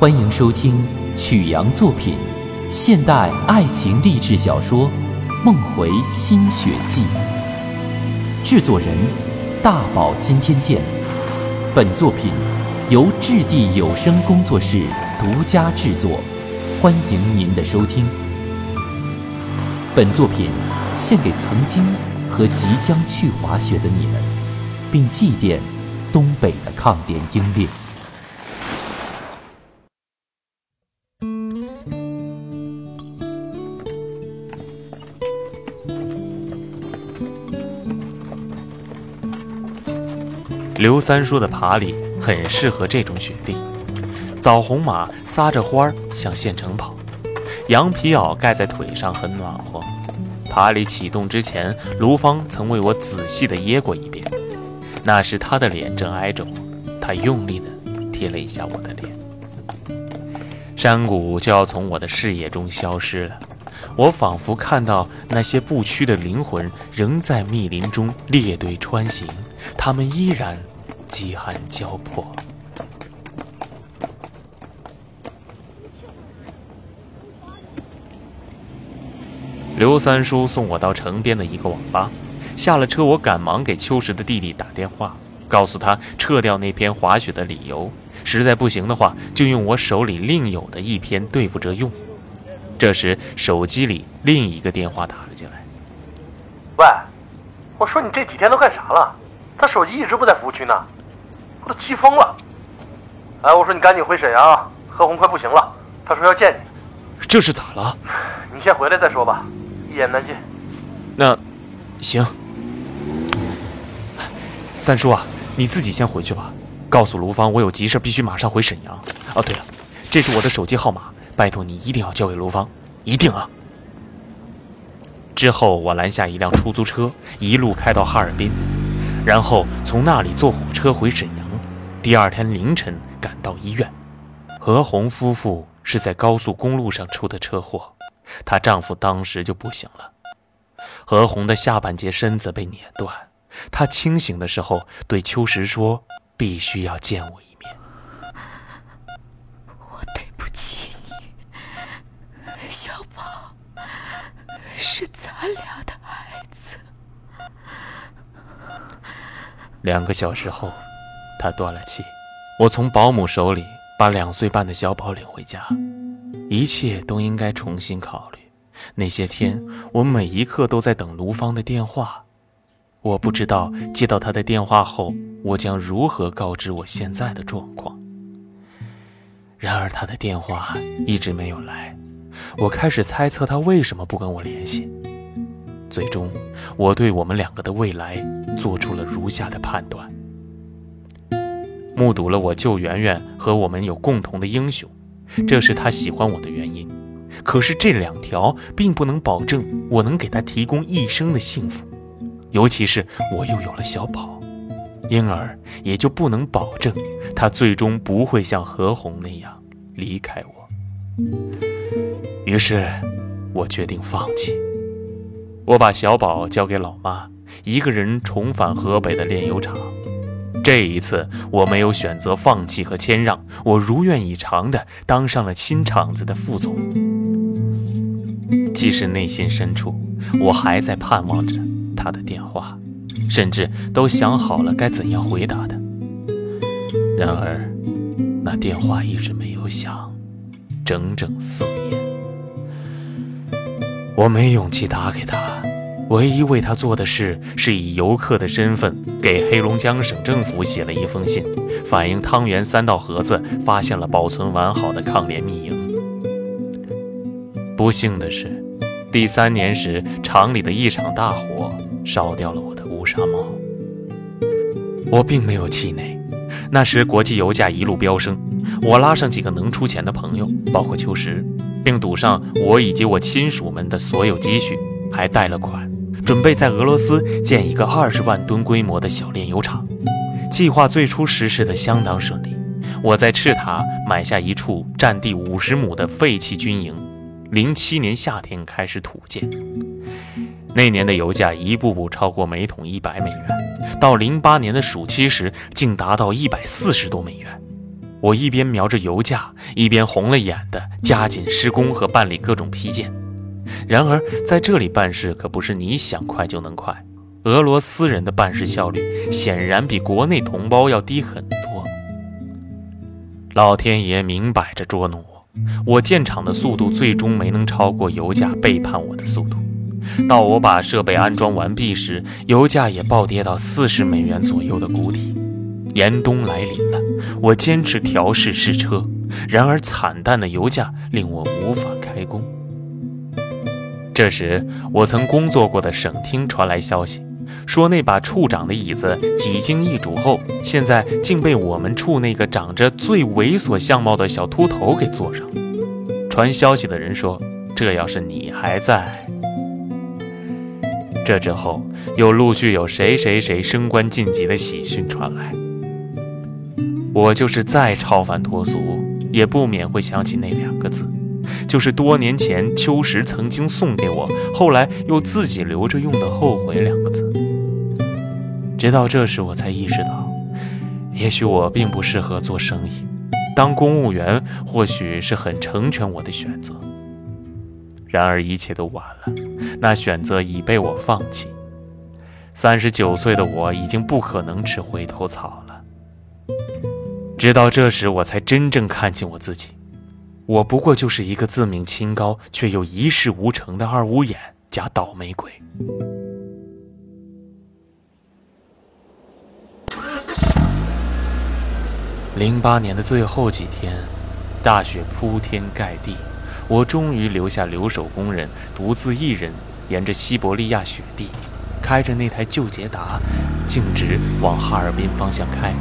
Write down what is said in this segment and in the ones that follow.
欢迎收听曲阳作品现代爱情励志小说《梦回新雪季》，制作人大宝今天见。本作品由质地有声工作室独家制作，欢迎您的收听。本作品献给曾经和即将去滑雪的你们，并祭奠东北的抗联英烈。刘三叔的爬犁很适合这种雪地，枣红马撒着欢儿向县城跑，羊皮袄盖在腿上很暖和。爬犁启动之前，卢芳曾为我仔细地掖过一遍，那时他的脸正挨着我，他用力地贴了一下我的脸。山谷就要从我的视野中消失了，我仿佛看到那些不屈的灵魂仍在密林中列队穿行，他们依然。饥寒交迫。刘三叔送我到城边的一个网吧，下了车，我赶忙给秋实的弟弟打电话，告诉他撤掉那篇滑雪的理由，实在不行的话，就用我手里另有的一篇对付着用。这时，手机里另一个电话打了进来。喂，我说你这几天都干啥了？他手机一直不在服务区呢。都气疯了！哎，我说你赶紧回沈阳啊，何红快不行了，他说要见你。这是咋了？你先回来再说吧，一言难尽。那，行。三叔啊，你自己先回去吧，告诉卢芳我有急事必须马上回沈阳。哦，对了，这是我的手机号码，拜托你一定要交给卢芳，一定啊。之后我拦下一辆出租车，一路开到哈尔滨，然后从那里坐火车回沈阳。第二天凌晨赶到医院，何红夫妇是在高速公路上出的车祸，她丈夫当时就不行了。何红的下半截身子被碾断，她清醒的时候对秋实说：“必须要见我一面。”我对不起你，小宝，是咱俩的孩子。两个小时后。他断了气，我从保姆手里把两岁半的小宝领回家，一切都应该重新考虑。那些天，我每一刻都在等卢芳的电话，我不知道接到他的电话后，我将如何告知我现在的状况。然而，他的电话一直没有来，我开始猜测他为什么不跟我联系。最终，我对我们两个的未来做出了如下的判断。目睹了我救圆圆和我们有共同的英雄，这是他喜欢我的原因。可是这两条并不能保证我能给他提供一生的幸福，尤其是我又有了小宝，因而也就不能保证他最终不会像何红那样离开我。于是，我决定放弃。我把小宝交给老妈，一个人重返河北的炼油厂。这一次，我没有选择放弃和谦让，我如愿以偿地当上了新厂子的副总。即使内心深处，我还在盼望着他的电话，甚至都想好了该怎样回答他。然而，那电话一直没有响，整整四年，我没勇气打给他。唯一为他做的事，是以游客的身份给黑龙江省政府写了一封信，反映汤圆三道盒子发现了保存完好的抗联密营。不幸的是，第三年时厂里的一场大火烧掉了我的乌纱帽。我并没有气馁，那时国际油价一路飙升，我拉上几个能出钱的朋友，包括秋实，并赌上我以及我亲属们的所有积蓄，还贷了款。准备在俄罗斯建一个二十万吨规模的小炼油厂，计划最初实施的相当顺利。我在赤塔买下一处占地五十亩的废弃军营，零七年夏天开始土建。那年的油价一步步超过每桶一百美元，到零八年的暑期时竟达到一百四十多美元。我一边瞄着油价，一边红了眼的加紧施工和办理各种批件。然而，在这里办事可不是你想快就能快。俄罗斯人的办事效率显然比国内同胞要低很多。老天爷明摆着捉弄我，我建厂的速度最终没能超过油价背叛我的速度。到我把设备安装完毕时，油价也暴跌到四十美元左右的谷底。严冬来临了，我坚持调试试车，然而惨淡的油价令我无法开工。这时，我曾工作过的省厅传来消息，说那把处长的椅子几经易主后，现在竟被我们处那个长着最猥琐相貌的小秃头给坐上了。传消息的人说：“这要是你还在……”这之后，又陆续有谁谁谁升官晋级的喜讯传来。我就是再超凡脱俗，也不免会想起那两个字。就是多年前秋实曾经送给我，后来又自己留着用的“后悔”两个字。直到这时，我才意识到，也许我并不适合做生意，当公务员或许是很成全我的选择。然而一切都晚了，那选择已被我放弃。三十九岁的我已经不可能吃回头草了。直到这时，我才真正看清我自己。我不过就是一个自命清高却又一事无成的二五眼加倒霉鬼。零八年的最后几天，大雪铺天盖地，我终于留下留守工人，独自一人沿着西伯利亚雪地，开着那台旧捷达，径直往哈尔滨方向开。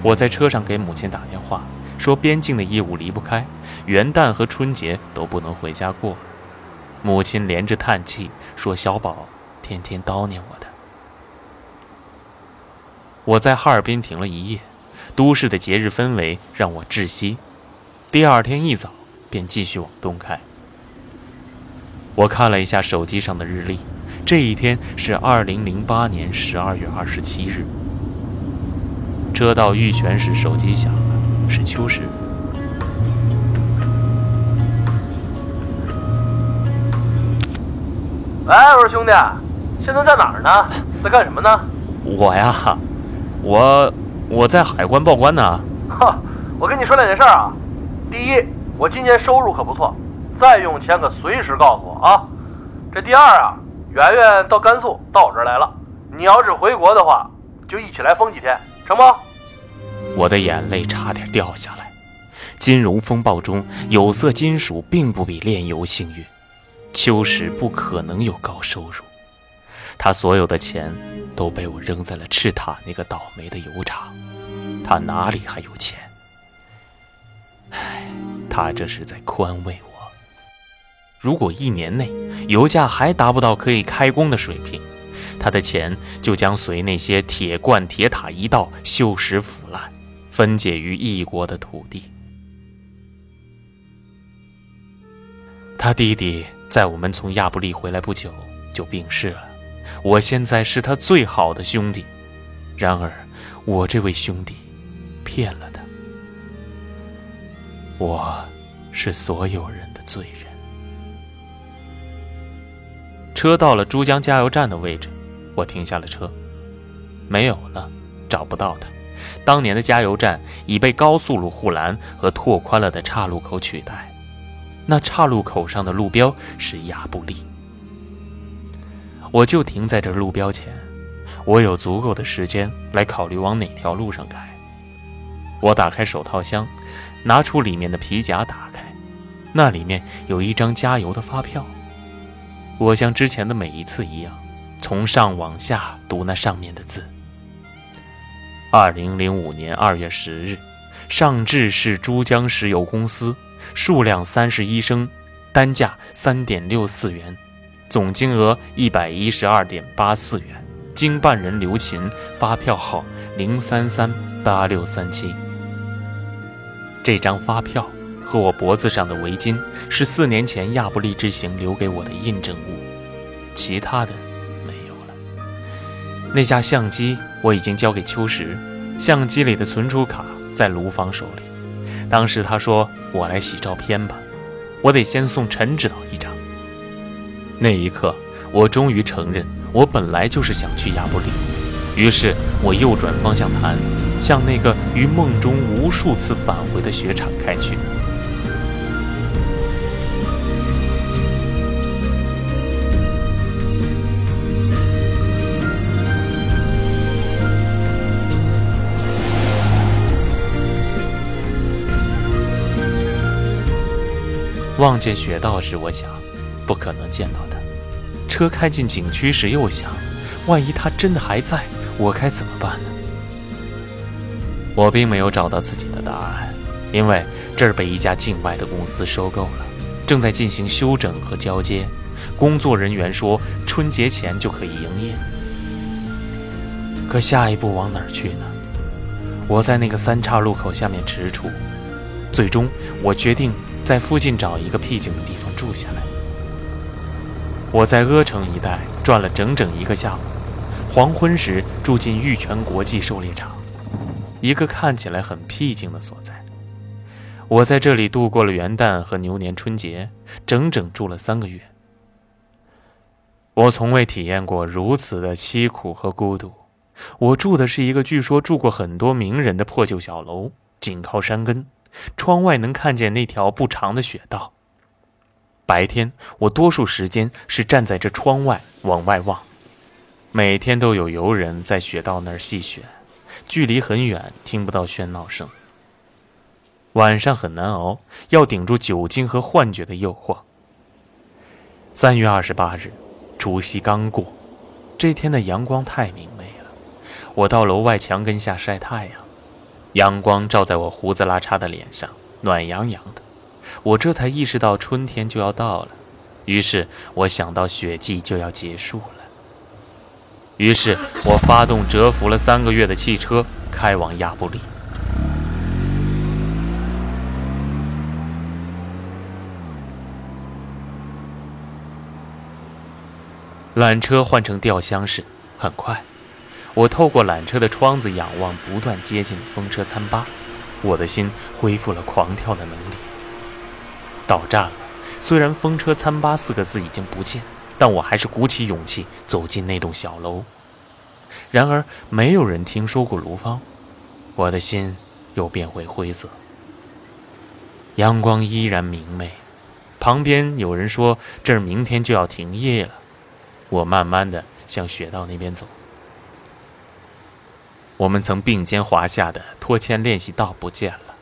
我在车上给母亲打电话。说边境的业务离不开，元旦和春节都不能回家过。母亲连着叹气说：“小宝天天叨念我的。”我在哈尔滨停了一夜，都市的节日氛围让我窒息。第二天一早便继续往东开。我看了一下手机上的日历，这一天是二零零八年十二月二十七日。车到玉泉时，手机响了。是秋实。喂，我说兄弟，现在在哪儿呢？在干什么呢？我呀，我我在海关报关呢。哈，我跟你说两件事啊。第一，我今年收入可不错，再用钱可随时告诉我啊。这第二啊，圆圆到甘肃到我这儿来了，你要是回国的话，就一起来疯几天，成不？我的眼泪差点掉下来。金融风暴中，有色金属并不比炼油幸运。秋实不可能有高收入，他所有的钱都被我扔在了赤塔那个倒霉的油厂，他哪里还有钱？唉，他这是在宽慰我。如果一年内油价还达不到可以开工的水平，他的钱就将随那些铁罐铁塔一道锈蚀腐烂。分解于异国的土地。他弟弟在我们从亚布力回来不久就病逝了，我现在是他最好的兄弟，然而我这位兄弟骗了他，我是所有人的罪人。车到了珠江加油站的位置，我停下了车，没有了，找不到他。当年的加油站已被高速路护栏和拓宽了的岔路口取代，那岔路口上的路标是亚布力。我就停在这路标前，我有足够的时间来考虑往哪条路上开。我打开手套箱，拿出里面的皮夹，打开，那里面有一张加油的发票。我像之前的每一次一样，从上往下读那上面的字。二零零五年二月十日，上至市珠江石油公司，数量三十一升，单价三点六四元，总金额一百一十二点八四元，经办人刘琴，发票号零三三八六三七。这张发票和我脖子上的围巾是四年前亚布力之行留给我的印证物，其他的没有了。那架相机。我已经交给秋实，相机里的存储卡在卢芳手里。当时他说：“我来洗照片吧，我得先送陈指导一张。”那一刻，我终于承认，我本来就是想去亚布力。于是我右转方向盘，向那个于梦中无数次返回的雪场开去。望见雪道时，我想，不可能见到他。车开进景区时，又想，万一他真的还在，我该怎么办呢？我并没有找到自己的答案，因为这儿被一家境外的公司收购了，正在进行修整和交接。工作人员说，春节前就可以营业。可下一步往哪儿去呢？我在那个三岔路口下面踟蹰，最终我决定。在附近找一个僻静的地方住下来。我在阿城一带转了整整一个下午，黄昏时住进玉泉国际狩猎场，一个看起来很僻静的所在。我在这里度过了元旦和牛年春节，整整住了三个月。我从未体验过如此的凄苦和孤独。我住的是一个据说住过很多名人的破旧小楼，紧靠山根。窗外能看见那条不长的雪道。白天，我多数时间是站在这窗外往外望。每天都有游人在雪道那儿戏雪，距离很远，听不到喧闹声。晚上很难熬，要顶住酒精和幻觉的诱惑。三月二十八日，除夕刚过，这天的阳光太明媚了。我到楼外墙根下晒太阳。阳光照在我胡子拉碴的脸上，暖洋洋的。我这才意识到春天就要到了，于是我想到雪季就要结束了。于是我发动蛰伏了三个月的汽车，开往亚布力。缆车换成吊箱式，很快。我透过缆车的窗子仰望不断接近风车餐吧，我的心恢复了狂跳的能力。到站了，虽然“风车餐吧”四个字已经不见，但我还是鼓起勇气走进那栋小楼。然而，没有人听说过卢芳，我的心又变回灰色。阳光依然明媚，旁边有人说这儿明天就要停业了。我慢慢的向雪道那边走。我们曾并肩滑下的拖铅练习道不见了，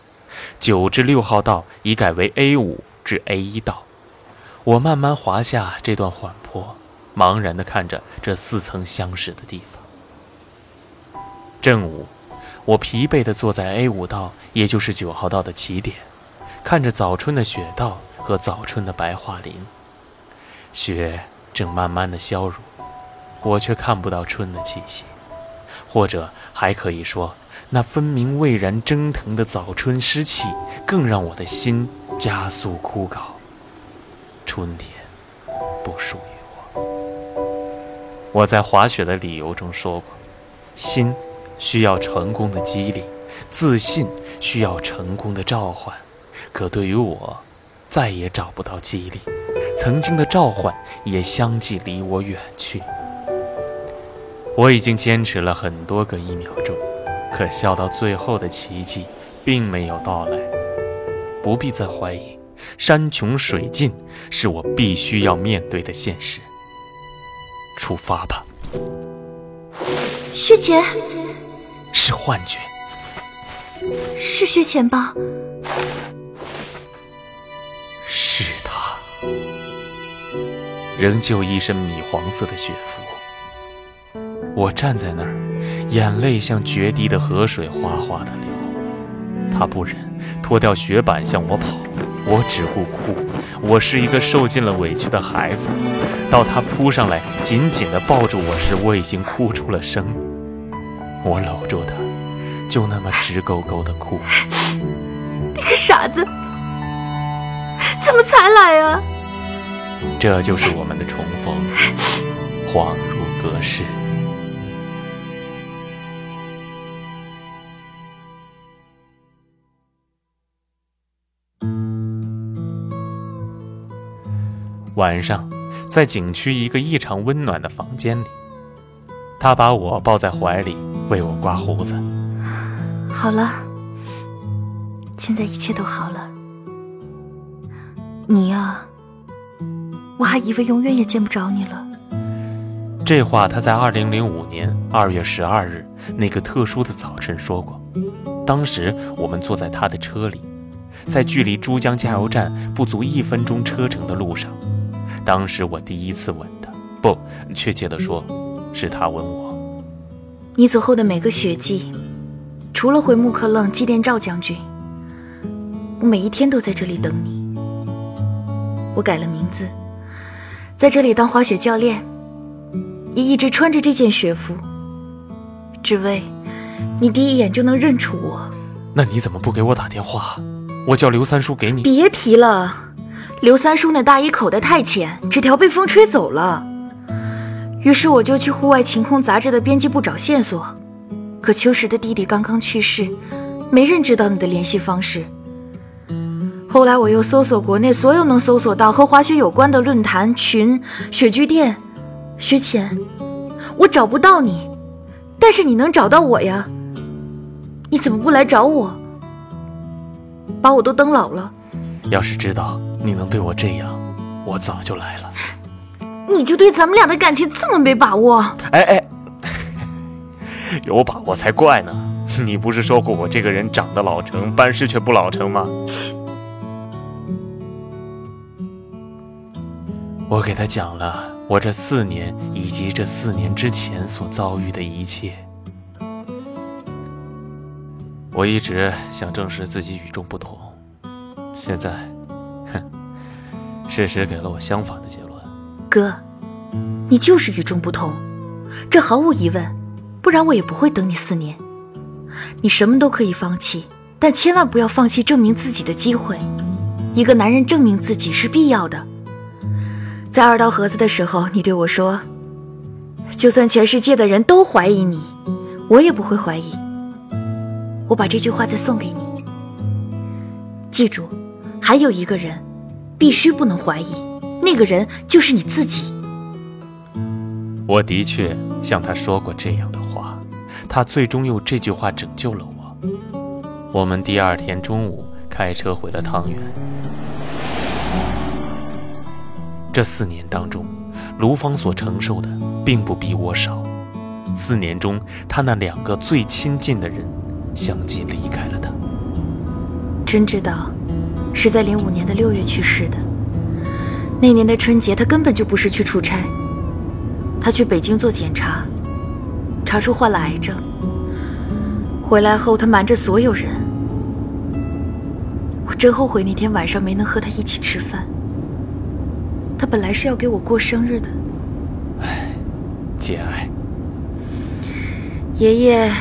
九至六号道已改为 A 五至 A 一道。我慢慢滑下这段缓坡，茫然地看着这似曾相识的地方。正午，我疲惫地坐在 A 五道，也就是九号道的起点，看着早春的雪道和早春的白桦林。雪正慢慢地消融，我却看不到春的气息。或者还可以说，那分明蔚然蒸腾的早春湿气，更让我的心加速枯槁。春天不属于我。我在滑雪的理由中说过，心需要成功的激励，自信需要成功的召唤。可对于我，再也找不到激励，曾经的召唤也相继离我远去。我已经坚持了很多个一秒钟，可笑到最后的奇迹并没有到来。不必再怀疑，山穷水尽是我必须要面对的现实。出发吧。薛钱，是幻觉。是薛钱吧？是他，仍旧一身米黄色的雪服。我站在那儿，眼泪像决堤的河水哗哗的流。他不忍，脱掉雪板向我跑，我只顾哭。我是一个受尽了委屈的孩子。到他扑上来，紧紧地抱住我时，我已经哭出了声。我搂住他，就那么直勾勾地哭。你个傻子，怎么才来啊？这就是我们的重逢，恍如隔世。晚上，在景区一个异常温暖的房间里，他把我抱在怀里，为我刮胡子。好了，现在一切都好了。你呀，我还以为永远也见不着你了。这话他在二零零五年二月十二日那个特殊的早晨说过。当时我们坐在他的车里，在距离珠江加油站不足一分钟车程的路上。当时我第一次吻他，不，确切的说，是他吻我。你走后的每个雪季，除了回木克楞祭奠赵将军，我每一天都在这里等你。我改了名字，在这里当滑雪教练，也一直穿着这件雪服，只为你第一眼就能认出我。那你怎么不给我打电话？我叫刘三叔给你。别提了，刘三叔那大衣口袋太浅，纸条被风吹走了。于是我就去户外晴空杂志的编辑部找线索，可秋实的弟弟刚刚去世，没人知道你的联系方式。后来我又搜索国内所有能搜索到和滑雪有关的论坛群、雪具店、雪浅，我找不到你，但是你能找到我呀？你怎么不来找我？把我都蹬老了。要是知道你能对我这样，我早就来了。你就对咱们俩的感情这么没把握？哎哎，有把握才怪呢！你不是说过我这个人长得老成，办事却不老成吗？我给他讲了我这四年以及这四年之前所遭遇的一切。我一直想证实自己与众不同，现在，哼，事实给了我相反的结论。哥，你就是与众不同，这毫无疑问，不然我也不会等你四年。你什么都可以放弃，但千万不要放弃证明自己的机会。一个男人证明自己是必要的。在二道河子的时候，你对我说：“就算全世界的人都怀疑你，我也不会怀疑。”我把这句话再送给你。记住，还有一个人，必须不能怀疑，那个人就是你自己。我的确向他说过这样的话，他最终用这句话拯救了我。我们第二天中午开车回了汤原。这四年当中，卢芳所承受的并不比我少。四年中，他那两个最亲近的人相继离开了他。真知道，是在零五年的六月去世的。那年的春节，他根本就不是去出差，他去北京做检查，查出患了癌症。回来后，他瞒着所有人。我真后悔那天晚上没能和他一起吃饭。他本来是要给我过生日的，唉，节哀。爷爷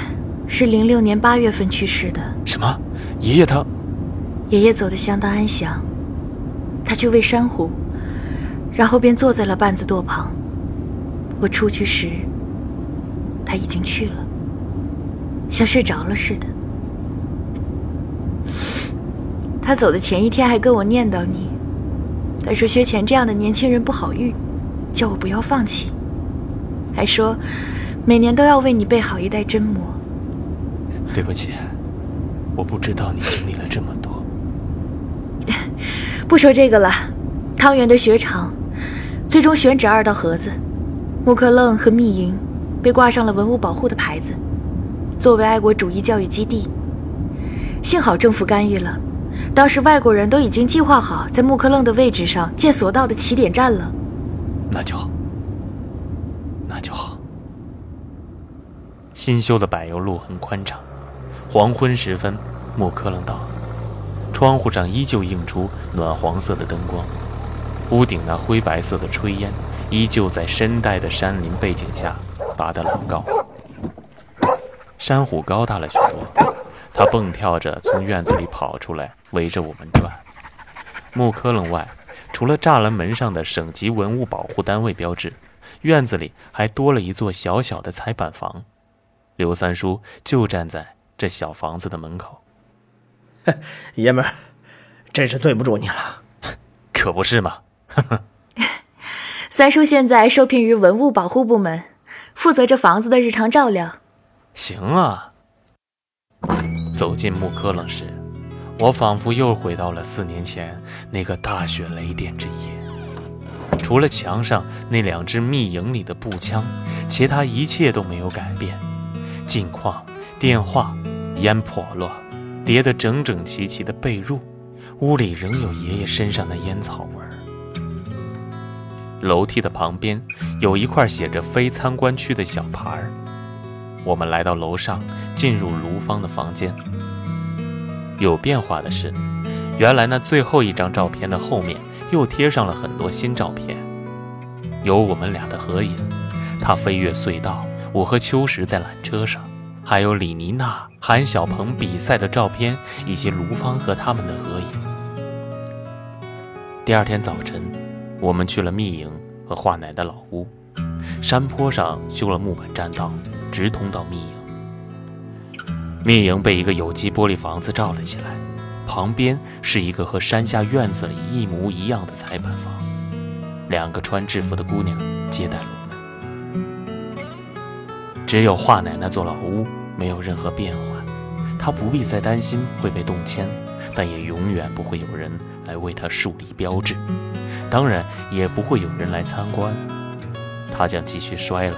是零六年八月份去世的。什么？爷爷他？爷爷走得相当安详，他去喂珊瑚，然后便坐在了半子垛旁。我出去时，他已经去了，像睡着了似的。他走的前一天还跟我念叨你。他说：“薛钱这样的年轻人不好遇，叫我不要放弃。还说，每年都要为你备好一袋针蘑。”对不起，我不知道你经历了这么多。不说这个了，汤圆的雪场最终选址二道河子，木克楞和密营被挂上了文物保护的牌子，作为爱国主义教育基地。幸好政府干预了。当时外国人都已经计划好在木克楞的位置上建索道的起点站了。那就好，那就好。新修的柏油路很宽敞。黄昏时分，木克楞到，窗户上依旧映出暖黄色的灯光，屋顶那灰白色的炊烟依旧在深带的山林背景下拔得老高。山虎高大了许多。它蹦跳着从院子里跑出来，围着我们转。木磕楞外，除了栅栏门上的省级文物保护单位标志，院子里还多了一座小小的彩板房。刘三叔就站在这小房子的门口。爷们儿，真是对不住你了。可不是嘛！三叔现在受聘于文物保护部门，负责这房子的日常照料。行啊。走进木科冷时，我仿佛又回到了四年前那个大雪雷电之夜。除了墙上那两只密营里的步枪，其他一切都没有改变。近况、电话、烟笸箩、叠得整整齐齐的被褥，屋里仍有爷爷身上的烟草味儿。楼梯的旁边有一块写着“非参观区”的小牌儿。我们来到楼上，进入卢芳的房间。有变化的是，原来那最后一张照片的后面又贴上了很多新照片，有我们俩的合影，他飞越隧道，我和秋实在缆车上，还有李妮娜、韩小鹏比赛的照片，以及卢芳和他们的合影。第二天早晨，我们去了密营和华奶的老屋，山坡上修了木板栈道，直通到密营。密营被一个有机玻璃房子罩了起来，旁边是一个和山下院子里一模一样的裁判房，两个穿制服的姑娘接待了我。只有华奶奶做老屋没有任何变化，她不必再担心会被动迁，但也永远不会有人来为她树立标志，当然也不会有人来参观，她将继续衰老，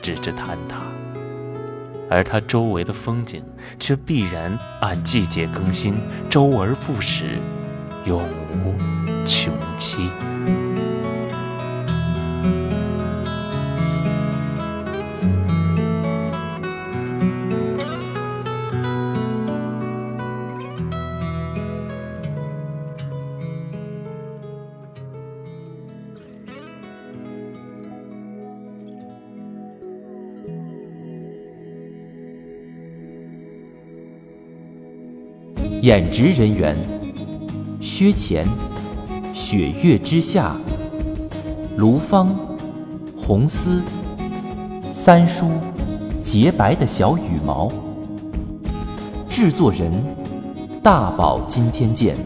直至坍塌。而它周围的风景却必然按季节更新，周而不始，永无穷期。演职人员：薛前，雪月之下；卢芳，红丝；三叔，洁白的小羽毛。制作人：大宝今天见。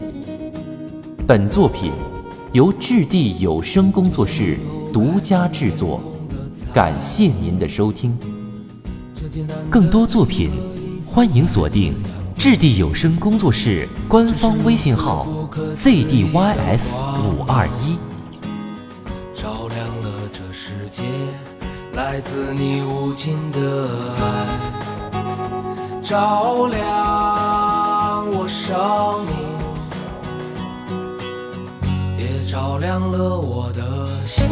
本作品由质地有声工作室独家制作，感谢您的收听。更多作品，欢迎锁定。质地有声工作室官方微信号：zdys 五二一。照亮了这世界，来自你无尽的爱，照亮我生命，也照亮了我的心。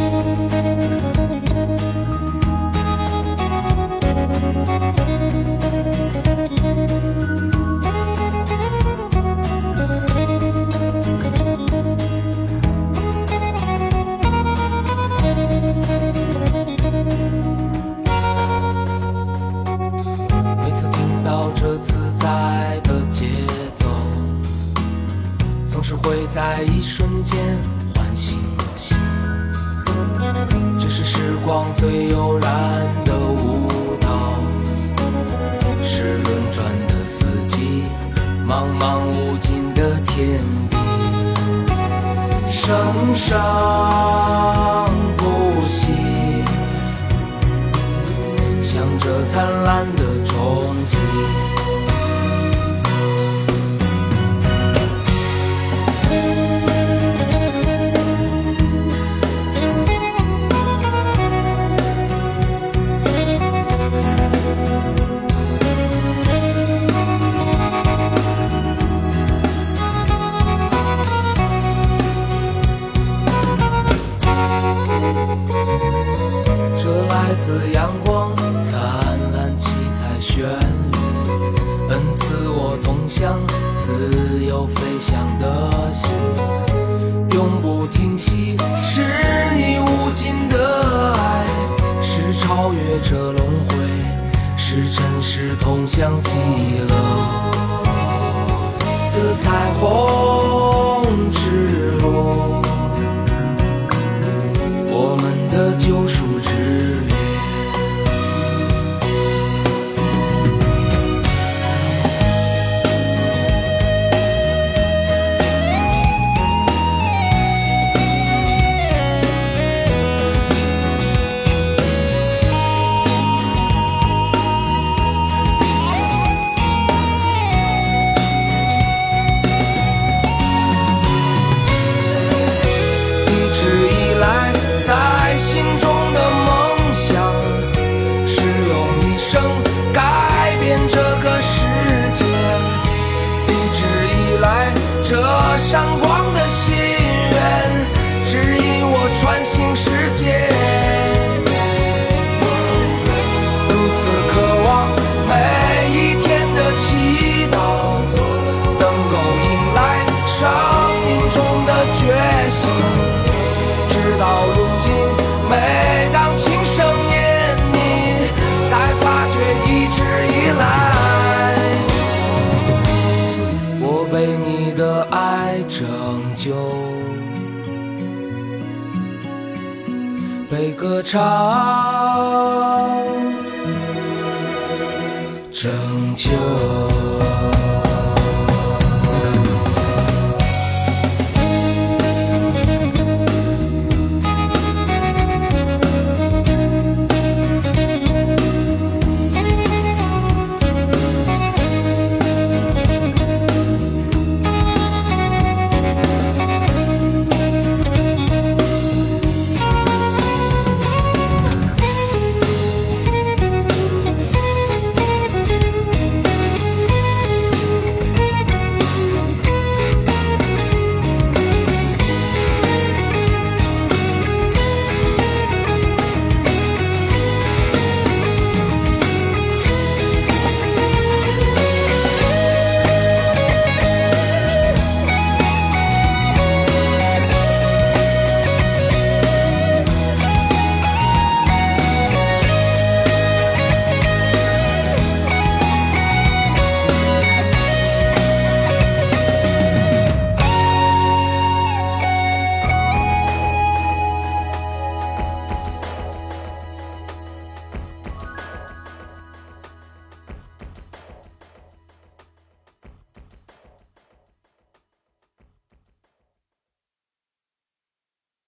歌唱拯救。